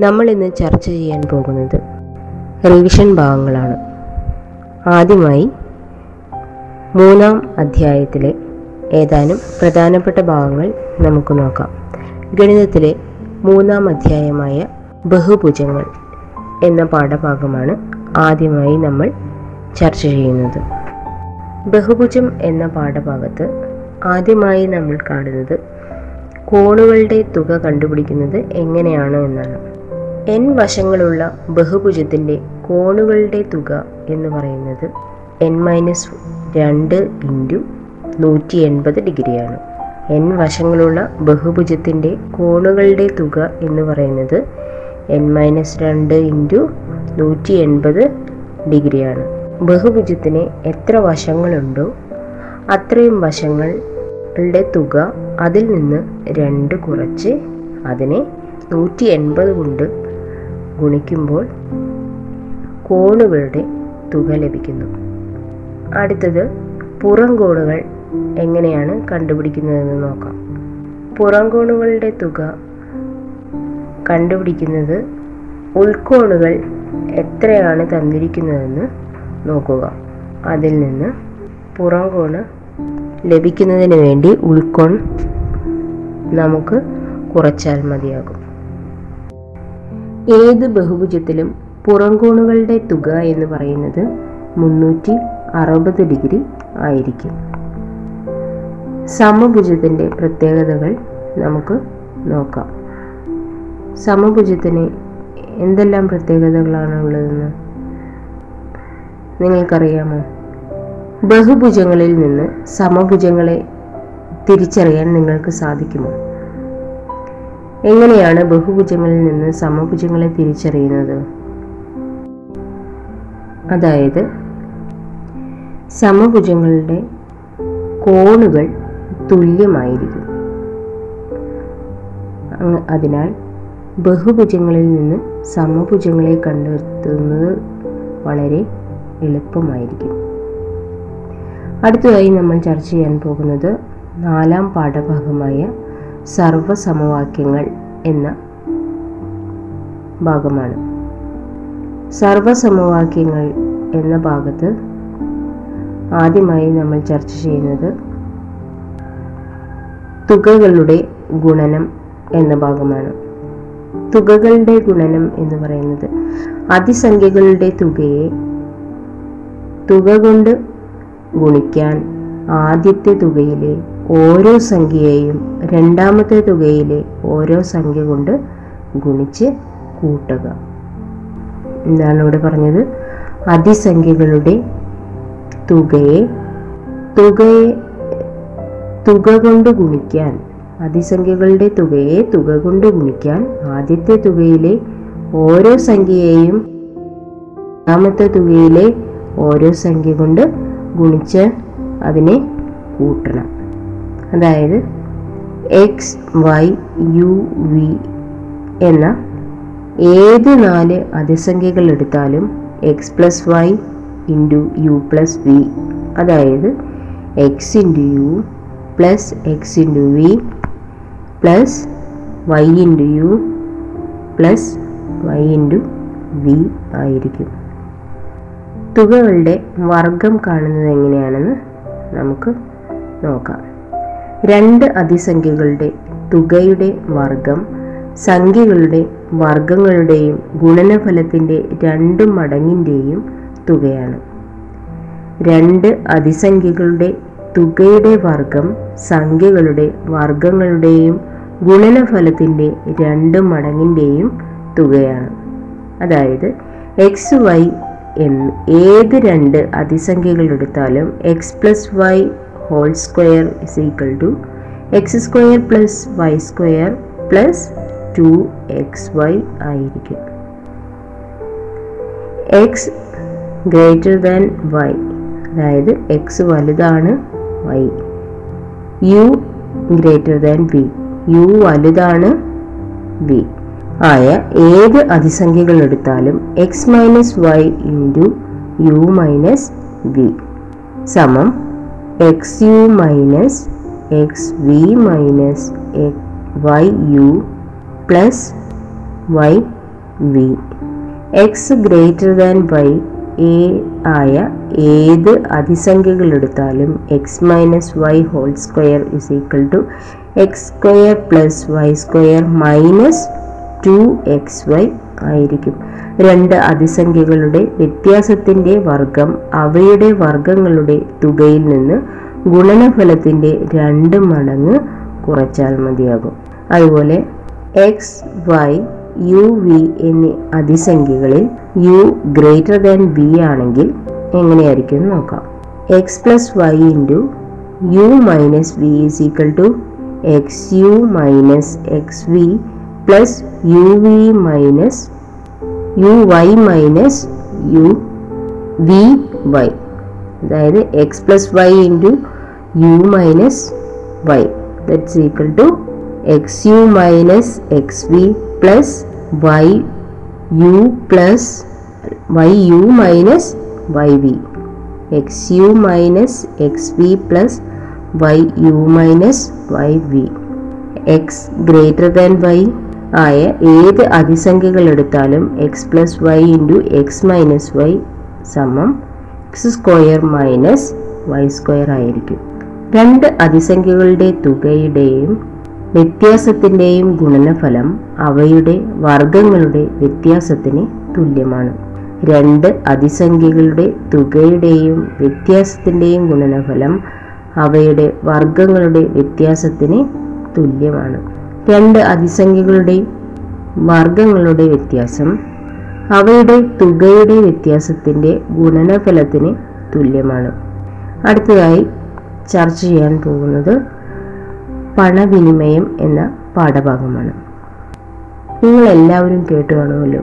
നമ്മൾ ഇന്ന് ചർച്ച ചെയ്യാൻ പോകുന്നത് റിവിഷൻ ഭാഗങ്ങളാണ്. ആദ്യമായി മൂന്നാം അധ്യായത്തിലെ ഏതാനും പ്രധാനപ്പെട്ട ഭാഗങ്ങൾ നമുക്ക് നോക്കാം. ഗണിതത്തിലെ മൂന്നാം അധ്യായമായ ബഹുഭുജങ്ങൾ എന്ന പാഠഭാഗമാണ് ആദ്യമായി നമ്മൾ ചർച്ച ചെയ്യുന്നത്. ബഹുഭുജം എന്ന പാഠഭാഗത്ത് ആദ്യമായി നമ്മൾ കാണുന്നത് കോണുകളുടെ തുക കണ്ടുപിടിക്കുന്നത് എങ്ങനെയാണ് എന്നാണ്. എൻ വശങ്ങളുള്ള ബഹുഭുജത്തിന്റെ കോണുകളുടെ തുക എന്ന് പറയുന്നത് എൻ മൈനസ് രണ്ട് ഇന്റു നൂറ്റി എൺപത് ഡിഗ്രിയാണ്. എൻ വശങ്ങളുള്ള ബഹുഭുജത്തിന്റെ കോണുകളുടെ തുക എന്ന് പറയുന്നത് എൻ മൈനസ് രണ്ട് ഇന്റു നൂറ്റി എൺപത് ഡിഗ്രിയാണ്. ബഹുഭുജത്തിന് എത്ര വശങ്ങളുണ്ടോ അത്രയും വശങ്ങളുടെ തുക അതിൽ നിന്ന് രണ്ട് കുറച്ച് അതിനെ നൂറ്റി എൺപത് കൊണ്ട് ഗുണിക്കുമ്പോൾ കോണുകളുടെ തുക ലഭിക്കുന്നു. അടുത്തത് പുറം കോണുകൾ എങ്ങനെയാണ് കണ്ടുപിടിക്കുന്നതെന്ന് നോക്കാം. പുറം കോണുകളുടെ തുക കണ്ടുപിടിക്കുന്നത് ഉൾക്കോണുകൾ എത്രയാണ് തന്നിരിക്കുന്നതെന്ന് നോക്കുക. അതിൽ നിന്ന് പുറം കോണ് ലഭിക്കുന്നതിന് വേണ്ടി ഉൾക്കോൺ നമുക്ക് കുറച്ചാൽ മതിയാകും. ഏത് ബഹുഭുജത്തിലും പുറംകോണുകളുടെ തുക എന്ന് പറയുന്നത് മുന്നൂറ്റി അറുപത് ഡിഗ്രി ആയിരിക്കും. സമഭുജത്തിന്റെ പ്രത്യേകതകൾ നമുക്ക് നോക്കാം. സമഭുജത്തിന് എന്തെല്ലാം പ്രത്യേകതകളാണ് ഉള്ളതെന്ന് നിങ്ങൾക്കറിയാമോ? ബഹുഭുജങ്ങളിൽ നിന്ന് സമഭുജങ്ങളെ തിരിച്ചറിയാൻ നിങ്ങൾക്ക് സാധിക്കുമോ? എങ്ങനെയാണ് ബഹുഭുജങ്ങളിൽ നിന്ന് സമഭുജങ്ങളെ തിരിച്ചറിയുന്നത്? അതായത് സമഭുജങ്ങളുടെ കോണുകൾ തുല്യമായിരിക്കും. അതിനാൽ ബഹുഭുജങ്ങളിൽ നിന്ന് സമഭുജങ്ങളെ കണ്ടെത്തുന്നത് വളരെ എളുപ്പമായിരിക്കും. അടുത്തതായി നമ്മൾ ചർച്ച ചെയ്യാൻ പോകുന്നത് നാലാം പാഠഭാഗമായ സർവസമവാക്യങ്ങൾ എന്ന ഭാഗമാണ്. സർവസമവാക്യങ്ങൾ എന്ന ഭാഗത്ത് ആദ്യമായി നമ്മൾ ചർച്ച ചെയ്യുന്നത് തുകകളുടെ ഗുണനം എന്ന ഭാഗമാണ്. തുകകളുടെ ഗുണനം എന്ന് പറയുന്നത് അതിസംഖ്യകളുടെ തുകയെ തുക കൊണ്ട് ഗുണിക്കാൻ ആദ്യത്തെ തുകയിലെ ഓരോ സംഖ്യയെയും രണ്ടാമത്തെ തുകയിലെ ഓരോ സംഖ്യ കൊണ്ട് ഗുണിച്ച് കൂട്ടുക. എന്താണ് ഇവിടെ പറഞ്ഞത്? അതിസംഖ്യകളുടെ തുകയെ തുകയെ തുക കൊണ്ട് ഗുണിക്കാൻ അതിസംഖ്യകളുടെ തുകയെ തുക കൊണ്ട് ഗുണിക്കാൻ ആദ്യത്തെ തുകയിലെ ഓരോ സംഖ്യയെയും രണ്ടാമത്തെ തുകയിലെ ഓരോ സംഖ്യ കൊണ്ട് ഗുണിച്ച് അതിനെ കൂട്ടണം. അതായത് എക്സ് വൈ യു വി എന്ന ഏത് നാല് അതിസംഖ്യകൾ എടുത്താലും X plus Y into U plus V അതായത് X into U plus X into V plus Y into U plus Y into V ആയിരിക്കും. തുകകളുടെ വർഗം കാണുന്നത് എങ്ങനെയാണെന്ന് നമുക്ക് നോക്കാം. രണ്ട് അതിസംഖ്യകളുടെ തുകയുടെ വർഗം സംഖ്യകളുടെ വർഗങ്ങളുടെയും ഗുണനഫലത്തിന്റെ രണ്ട് മടങ്ങിന്റെയും തുകയാണ്. രണ്ട് അതിസംഖ്യകളുടെ തുകയുടെ വർഗം സംഖ്യകളുടെ വർഗങ്ങളുടെയും ഗുണനഫലത്തിന്റെ രണ്ട് മടങ്ങിന്റെയും തുകയാണ്. അതായത് എക്സ് വൈ എന്ന് ഏത് രണ്ട് അതിസംഖ്യകൾ എടുത്താലും X plus Y whole square is equal to X square plus Y square plus two X Y ആയിരിക്കും. എക്സ് ഗ്രേറ്റർ ദാൻ വൈ അതായത് എക്സ് വലുതാണ് Y U greater than V U വലുതാണ് വി ആയ ഏത് അതിസംഖ്യകൾ എടുത്താലും X minus Y into U minus V സമം X U minus X V minus Y U plus Y V. X greater than Y A ആയ ഏത് അതിസംഖ്യകൾ എടുത്താലും X minus Y whole square is equal to X square plus Y square minus two X Y ആയിരിക്കും. രണ്ട് അതിസംഖ്യകളുടെ വ്യത്യാസത്തിന്റെ വർഗം അവയുടെ വർഗങ്ങളുടെ തുകയിൽ നിന്ന് ഗുണനഫലത്തിന്റെ രണ്ട് മടങ്ങ് കുറച്ചാൽ മതിയാകും. അതുപോലെ എക്സ് വൈ യു വി എന്നീ അതിസംഖ്യകളിൽ യു ഗ്രേറ്റർ ദാൻ വി ആണെങ്കിൽ എങ്ങനെയായിരിക്കും നോക്കാം. X plus Y into U minus V is equal to X U minus X V plus U V minus U Y minus U V Y അതായത് X plus Y into U minus Y that's equal to X U minus X V plus Y U plus Y U minus Y V X U minus X V plus Y U minus Y V X greater than Y ആയ ഏത് അതിസംഖ്യകൾ എടുത്താലും X plus Y into X minus Y സമം X square minus Y square ആയിരിക്കും. രണ്ട് അതിസംഖ്യകളുടെ തുകയുടെയും വ്യത്യാസത്തിന്റെയും ഗുണനഫലം അവയുടെ വർഗങ്ങളുടെ വ്യത്യാസത്തിന് തുല്യമാണ്. രണ്ട് അതിസംഖ്യകളുടെ തുകയുടെയും വ്യത്യാസത്തിന്റെയും ഗുണനഫലം അവയുടെ വർഗങ്ങളുടെ വ്യത്യാസത്തിന് തുല്യമാണ്. രണ്ട് അതിസംഖ്യകളുടെ വർഗങ്ങളുടെ വ്യത്യാസം അവയുടെ തുകയുടെ വ്യത്യാസത്തിന്റെ ഗുണനഫലത്തിന് തുല്യമാണ്. അടുത്തതായി ചർച്ച ചെയ്യാൻ പോകുന്നത് പണവിനിമയം എന്ന പാഠഭാഗമാണ്. നിങ്ങൾ എല്ലാവരും കേട്ടു കാണുമല്ലോ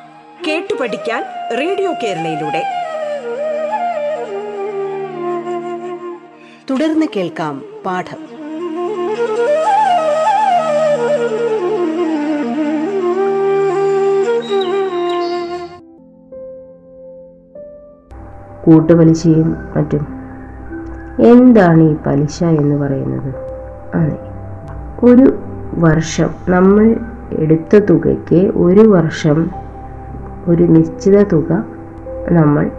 കേട്ടു പഠിക്കാൻ റേഡിയോ കേരളയിലൂടെ. തുടർന്ന് കേൾക്കാം പാഠം. കൂട്ടുപലിശയും മറ്റും. എന്താണ് ഈ പലിശ എന്ന് പറയുന്നത്? അതെ ഒരു വർഷം നമ്മൾ എടുത്ത തുകയ്ക്ക് ഒരു വർഷം ഒരു നിശ്ചിത തുക നമ്മൾ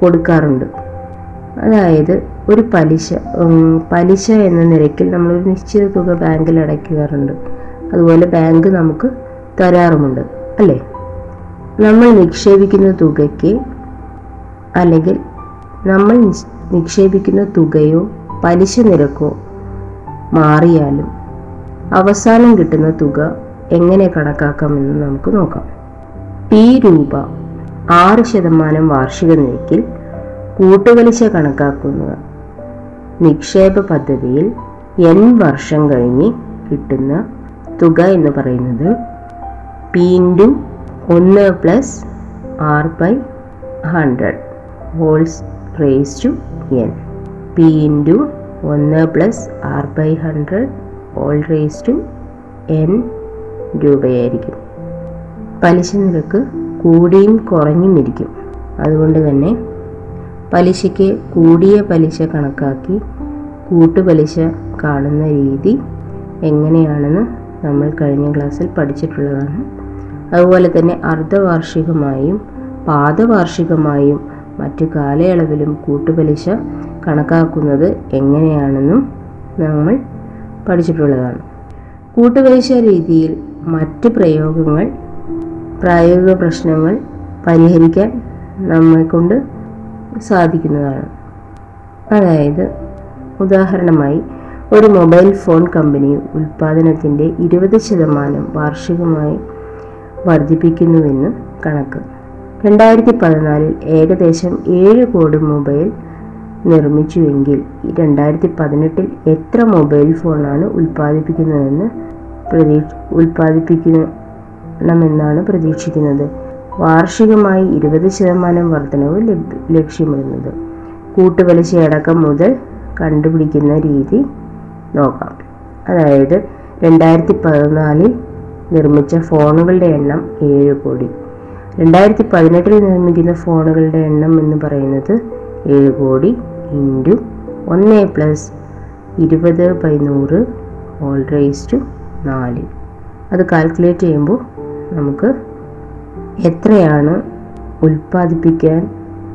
കൊടുക്കാറുണ്ട്. അതായത് ഒരു പലിശ പലിശ എന്ന നിരക്കിൽ നമ്മൾ ഒരു നിശ്ചിത തുക ബാങ്കിൽ അടയ്ക്കാറുണ്ട്. അതുപോലെ ബാങ്ക് നമുക്ക് തരാറുമുണ്ട് അല്ലേ? നമ്മൾ നിക്ഷേപിക്കുന്ന തുകയ്ക്ക് അല്ലെങ്കിൽ നമ്മൾ നിക്ഷേപിക്കുന്ന തുകയോ പലിശ നിരക്കോ മാറിയാലും അവസാനം കിട്ടുന്ന തുക എങ്ങനെ കണക്കാക്കാമെന്ന് നമുക്ക് നോക്കാം. ടി രൂപ ആറ് ശതമാനം വാർഷിക നിരക്കിൽ കൂട്ടുപലിശ കണക്കാക്കുന്നത് നിക്ഷേപ പദ്ധതിയിൽ എൻ വർഷം കഴിഞ്ഞ് കിട്ടുന്ന തുക എന്ന് പറയുന്നത് പി ഇന്റു ഒന്ന് plus R by hundred whole's raise to N. P into ഒന്ന് plus R by hundred whole raise to N രൂപയായിരിക്കും. പലിശ നിരക്ക് കൂടിയും കുറഞ്ഞും ഇരിക്കും. അതുകൊണ്ട് തന്നെ പലിശയ്ക്ക് കൂടിയ പലിശ കണക്കാക്കി കൂട്ടുപലിശ കാണുന്ന രീതി എങ്ങനെയാണെന്ന് നമ്മൾ കഴിഞ്ഞ ക്ലാസ്സിൽ പഠിച്ചിട്ടുള്ളതാണ്. അതുപോലെ തന്നെ അർദ്ധവാർഷികമായും പാദവാർഷികമായും മറ്റു കാലയളവിലും കൂട്ടുപലിശ കണക്കാക്കുന്നത് എങ്ങനെയാണെന്നും നമ്മൾ പഠിച്ചിട്ടുള്ളതാണ്. കൂട്ടുപലിശ രീതിയിൽ മറ്റ് പ്രയോഗങ്ങൾ പ്രായോഗിക പ്രശ്നങ്ങൾ പരിഹരിക്കാൻ നമ്മെക്കൊണ്ട് സാധിക്കുന്നതാണ്. അതായത് ഉദാഹരണമായി ഒരു മൊബൈൽ ഫോൺ കമ്പനി ഉൽപ്പാദനത്തിന്റെ ഇരുപത് ശതമാനം വാർഷികമായി വർദ്ധിപ്പിക്കുന്നുവെന്ന് കണക്ക്. രണ്ടായിരത്തി പതിനാലിൽ ഏകദേശം ഏഴ് കോടി മൊബൈൽ നിർമ്മിച്ചുവെങ്കിൽ രണ്ടായിരത്തി പതിനെട്ടിൽ എത്ര മൊബൈൽ ഫോണാണ് ഉൽപ്പാദിപ്പിക്കുന്നതെന്ന് പ്രതീക്ഷ ഉൽപ്പാദിപ്പിക്കണമെന്നാണ് പ്രതീക്ഷിക്കുന്നത്. വാർഷികമായി ഇരുപത് ശതമാനം വർധനവ് ലക്ഷ്യമിടുന്നത്. കൂട്ടുപലിശയടക്കം മുതൽ കണ്ടുപിടിക്കുന്ന രീതി നോക്കാം. അതായത് രണ്ടായിരത്തി പതിനാലിൽ നിർമ്മിച്ച ഫോണുകളുടെ എണ്ണം ഏഴ് കോടി. രണ്ടായിരത്തി പതിനെട്ടിൽ നിർമ്മിക്കുന്ന ഫോണുകളുടെ എണ്ണം എന്ന് പറയുന്നത് ഏഴ് കോടി ഇന്റു ഒന്ന് പ്ലസ് ഇരുപത് ബൈ നൂറ് ഓൾ ടു നാല്. അത് കാൽക്കുലേറ്റ് ചെയ്യുമ്പോൾ നമുക്ക് എത്രയാണ് ഉൽപ്പാദിപ്പിക്കാൻ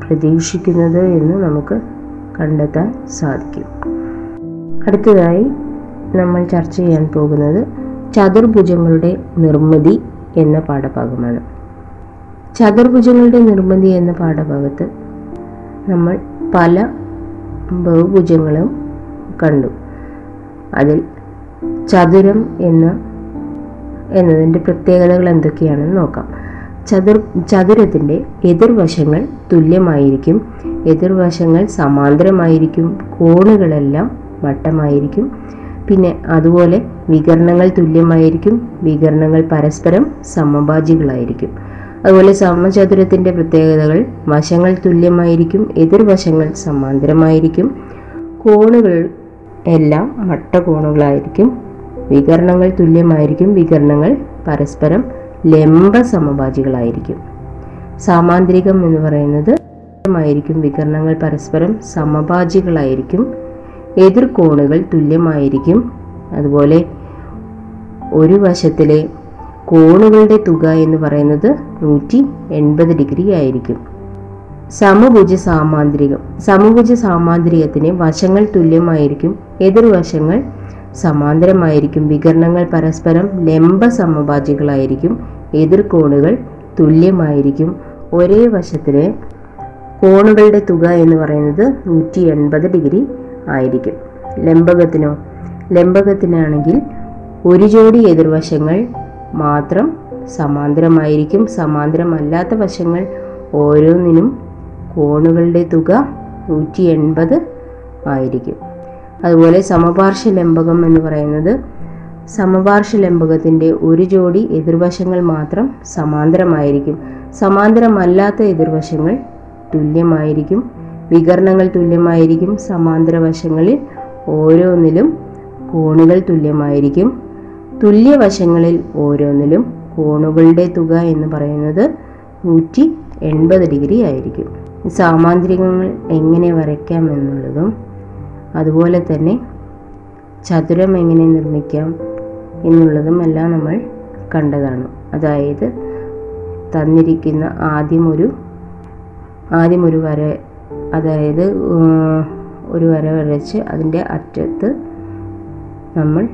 പ്രതീക്ഷിക്കുന്നത് എന്ന് നമുക്ക് കണ്ടെത്താൻ സാധിക്കും. അടുത്തതായി നമ്മൾ ചർച്ച ചെയ്യാൻ പോകുന്നത് ചതുർഭുജങ്ങളുടെ നിർമ്മിതി എന്ന പാഠഭാഗമാണ്. ചതുർഭുജങ്ങളുടെ നിർമ്മിതി എന്ന പാഠഭാഗത്ത് നമ്മൾ പല ബഹുഭുജങ്ങളും കണ്ടു. അതിൽ ചതുരം എന്ന എന്നതിന്റെ പ്രത്യേകതകൾ എന്തൊക്കെയാണെന്ന് നോക്കാം. ചതുർ ചതുരത്തിന്റെ എതിർവശങ്ങൾ തുല്യമായിരിക്കും. എതിർവശങ്ങൾ സമാന്തരമായിരിക്കും. കോണുകളെല്ലാം വട്ടമായിരിക്കും. പിന്നെ അതുപോലെ വികരണങ്ങൾ തുല്യമായിരിക്കും. വികരണങ്ങൾ പരസ്പരം സമഭാജികളായിരിക്കും. അതുപോലെ സമചതുരത്തിന്റെ പ്രത്യേകതകൾ വശങ്ങൾ തുല്യമായിരിക്കും. എതിർവശങ്ങൾ സമാന്തരമായിരിക്കും. കോണുകൾ എല്ലാം വട്ടകോണുകളായിരിക്കും വികരണങ്ങൾ തുല്യമായിരിക്കും. വികരണങ്ങൾ പരസ്പരം ലംബ സമഭാജികളായിരിക്കും. സാമാന്തരികം എന്ന് പറയുന്നത് ആയിരിക്കും. വികരണങ്ങൾ പരസ്പരം സമഭാജികളായിരിക്കും. എതിർകോണുകൾ തുല്യമായിരിക്കും. അതുപോലെ ഒരു വശത്തിലെ കോണുകളുടെ തുക എന്ന് പറയുന്നത് നൂറ്റി എൺപത് ഡിഗ്രി ആയിരിക്കും. സമഭുജ സാമാന്തരികം. സമഭുജ സാമാന്തരികത്തിന് വശങ്ങൾ തുല്യമായിരിക്കും. എതിർവശങ്ങൾ സമാന്തരമായിരിക്കും. വികരണങ്ങൾ പരസ്പരം ലംബ സമഭാജികളായിരിക്കും എതിർകോണുകൾ തുല്യമായിരിക്കും. ഒരേ വശത്തിലെ കോണുകളുടെ തുക എന്ന് പറയുന്നത് നൂറ്റി എൺപത് ഡിഗ്രി ആയിരിക്കും. ലംബകത്തിനോ? ലംബകത്തിനാണെങ്കിൽ ഒരു ജോഡി എതിർവശങ്ങൾ മാത്രം സമാന്തരമായിരിക്കും. സമാന്തരമല്ലാത്ത വശങ്ങൾ ഓരോന്നിനും കോണുകളുടെ തുക നൂറ്റി എൺപത് ആയിരിക്കും. അതുപോലെ സമപാർശ്വ ലംബകം എന്ന് പറയുന്നത് സമപാർശ്വ ലംബകത്തിന്റെ ഒരു ജോഡി എതിർവശങ്ങൾ മാത്രം സമാന്തരമായിരിക്കും. സമാന്തരമല്ലാത്ത എതിർവശങ്ങൾ തുല്യമായിരിക്കും. വികരണങ്ങൾ തുല്യമായിരിക്കും. സമാന്തര വശങ്ങളിൽ ഓരോന്നിലും കോണുകൾ തുല്യമായിരിക്കും. തുല്യവശങ്ങളിൽ ഓരോന്നിലും കോണുകളുടെ തുക എന്ന് പറയുന്നത് നൂറ്റി എൺപത് ഡിഗ്രി ആയിരിക്കും. സാമാന്തരികങ്ങൾ എങ്ങനെ വരയ്ക്കാം എന്നുള്ളതും അതുപോലെ തന്നെ ചതുരം എങ്ങനെ നിർമ്മിക്കാം എന്നുള്ളതും എല്ലാം നമ്മൾ കണ്ടതാണ്. അതായത് തന്നിരിക്കുന്ന ആദ്യം ഒരു ആദ്യം ഒരു വര അതായത് ഒരു വര വരച്ച് അതിന്റെ അറ്റത്ത് നമ്മൾ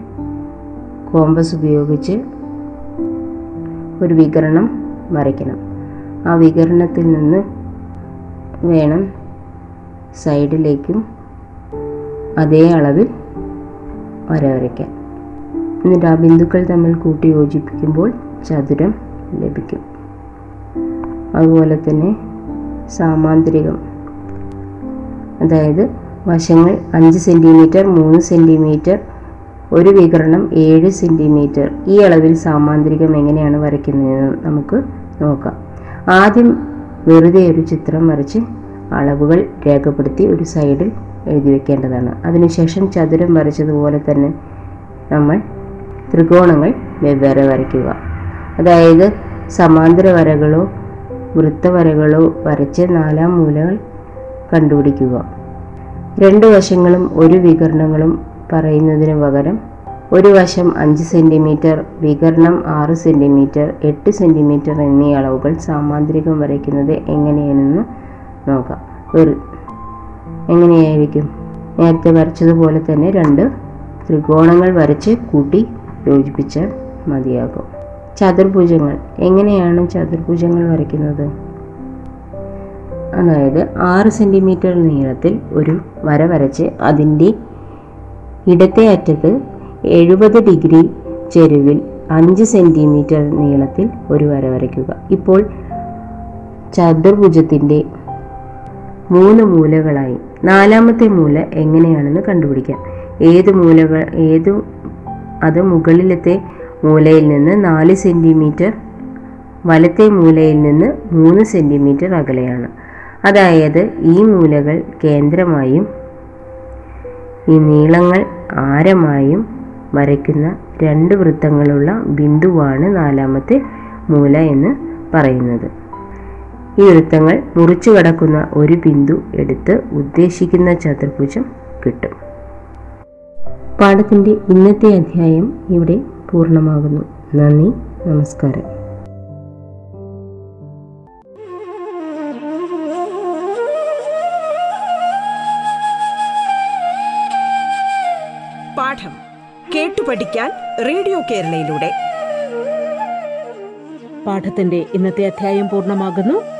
കോമ്പസ് ഉപയോഗിച്ച് ഒരു വികരണം വരയ്ക്കണം. ആ വികരണത്തിൽ നിന്ന് വേണം സൈഡിലേക്കും അതേ അളവിൽ വര വരയ്ക്കാം എന്നിട്ട് ആ ബിന്ദുക്കൾ തമ്മിൽ കൂട്ടി യോജിപ്പിക്കുമ്പോൾ ചതുരം ലഭിക്കും. അതുപോലെ തന്നെ സാമാന്തരികം. അതായത് വശങ്ങൾ അഞ്ച് സെന്റിമീറ്റർ മൂന്ന് സെന്റിമീറ്റർ ഒരു വികരണം ഏഴ് സെന്റിമീറ്റർ ഈ അളവിൽ സാമാന്തരികം എങ്ങനെയാണ് വരയ്ക്കുന്നതെന്ന് നമുക്ക് നോക്കാം. ആദ്യം വെറുതെ ഒരു ചിത്രം വരച്ച് അളവുകൾ രേഖപ്പെടുത്തി ഒരു സൈഡിൽ എഴുതി വെക്കേണ്ടതാണ്. അതിനുശേഷം ചതുരം വരച്ചതുപോലെ തന്നെ നമ്മൾ ത്രികോണങ്ങൾ വെവ്വേറെ വരയ്ക്കുക. അതായത് സമാന്തര വരകളോ വൃത്തവരകളോ വരച്ച് നാലാം മൂലകൾ കണ്ടുപിടിക്കുക. രണ്ട് വശങ്ങളും ഒരു വികരണങ്ങളും പറയുന്നതിന് പകരം ഒരു വശം അഞ്ച് സെന്റിമീറ്റർ വികരണം ആറ് സെന്റിമീറ്റർ എട്ട് സെന്റിമീറ്റർ എന്നീ അളവുകൾ സാമാന്തരികം വരയ്ക്കുന്നത് എങ്ങനെയാണെന്ന് നോക്കാം. ഒരു എങ്ങനെയായിരിക്കും? നേരത്തെ വരച്ചതുപോലെ തന്നെ രണ്ട് ത്രികോണങ്ങൾ വരച്ച് കൂട്ടി യോജിപ്പിച്ചാൽ മതിയാകും. ചതുർഭുജങ്ങൾ. എങ്ങനെയാണ് ചതുർഭുജങ്ങൾ വരയ്ക്കുന്നത്? അതായത് ആറ് സെന്റിമീറ്റർ നീളത്തിൽ ഒരു വര വരച്ച് അതിന്റെ ഇടത്തെ അറ്റത്ത് എഴുപത് ഡിഗ്രി ചെരുവിൽ അഞ്ച് സെന്റിമീറ്റർ നീളത്തിൽ ഒരു വര വരയ്ക്കുക. ഇപ്പോൾ ചതുർഭുജത്തിന്റെ മൂന്ന് മൂലകളായി നാലാമത്തെ മൂല എങ്ങനെയാണെന്ന് കണ്ടുപിടിക്കാം. ഏത് മൂലകൾ ഏതു അത് മുകളിലത്തെ മൂലയിൽ നിന്ന് നാല് സെന്റിമീറ്റർ വലത്തെ മൂലയിൽ നിന്ന് മൂന്ന് സെന്റിമീറ്റർ അകലെയാണ്. അതായത് ഈ മൂലകൾ കേന്ദ്രമായും ഈ നീളങ്ങൾ ആരമായും വരയ്ക്കുന്ന രണ്ട് വൃത്തങ്ങളുള്ള ബിന്ദുവാണ് നാലാമത്തെ മൂല എന്ന് പറയുന്നത്. ഈ വൃത്തങ്ങൾ മുറിച്ചു കടക്കുന്ന ഒരു ബിന്ദു എടുത്ത് ഉദ്ദേശിക്കുന്ന ചതുർഭുജം കിട്ടും. പാഠത്തിന്റെ ഇന്നത്തെ അധ്യായം ഇവിടെ പൂർണമാകുന്നു. നന്ദി നമസ്കാരം. പാഠം കേട്ടു പഠിക്കാൻ റേഡിയോ കേരളയിലൂടെ. പാഠത്തിന്റെ ഇന്നത്തെ അധ്യായം പൂർണമാകുന്നു.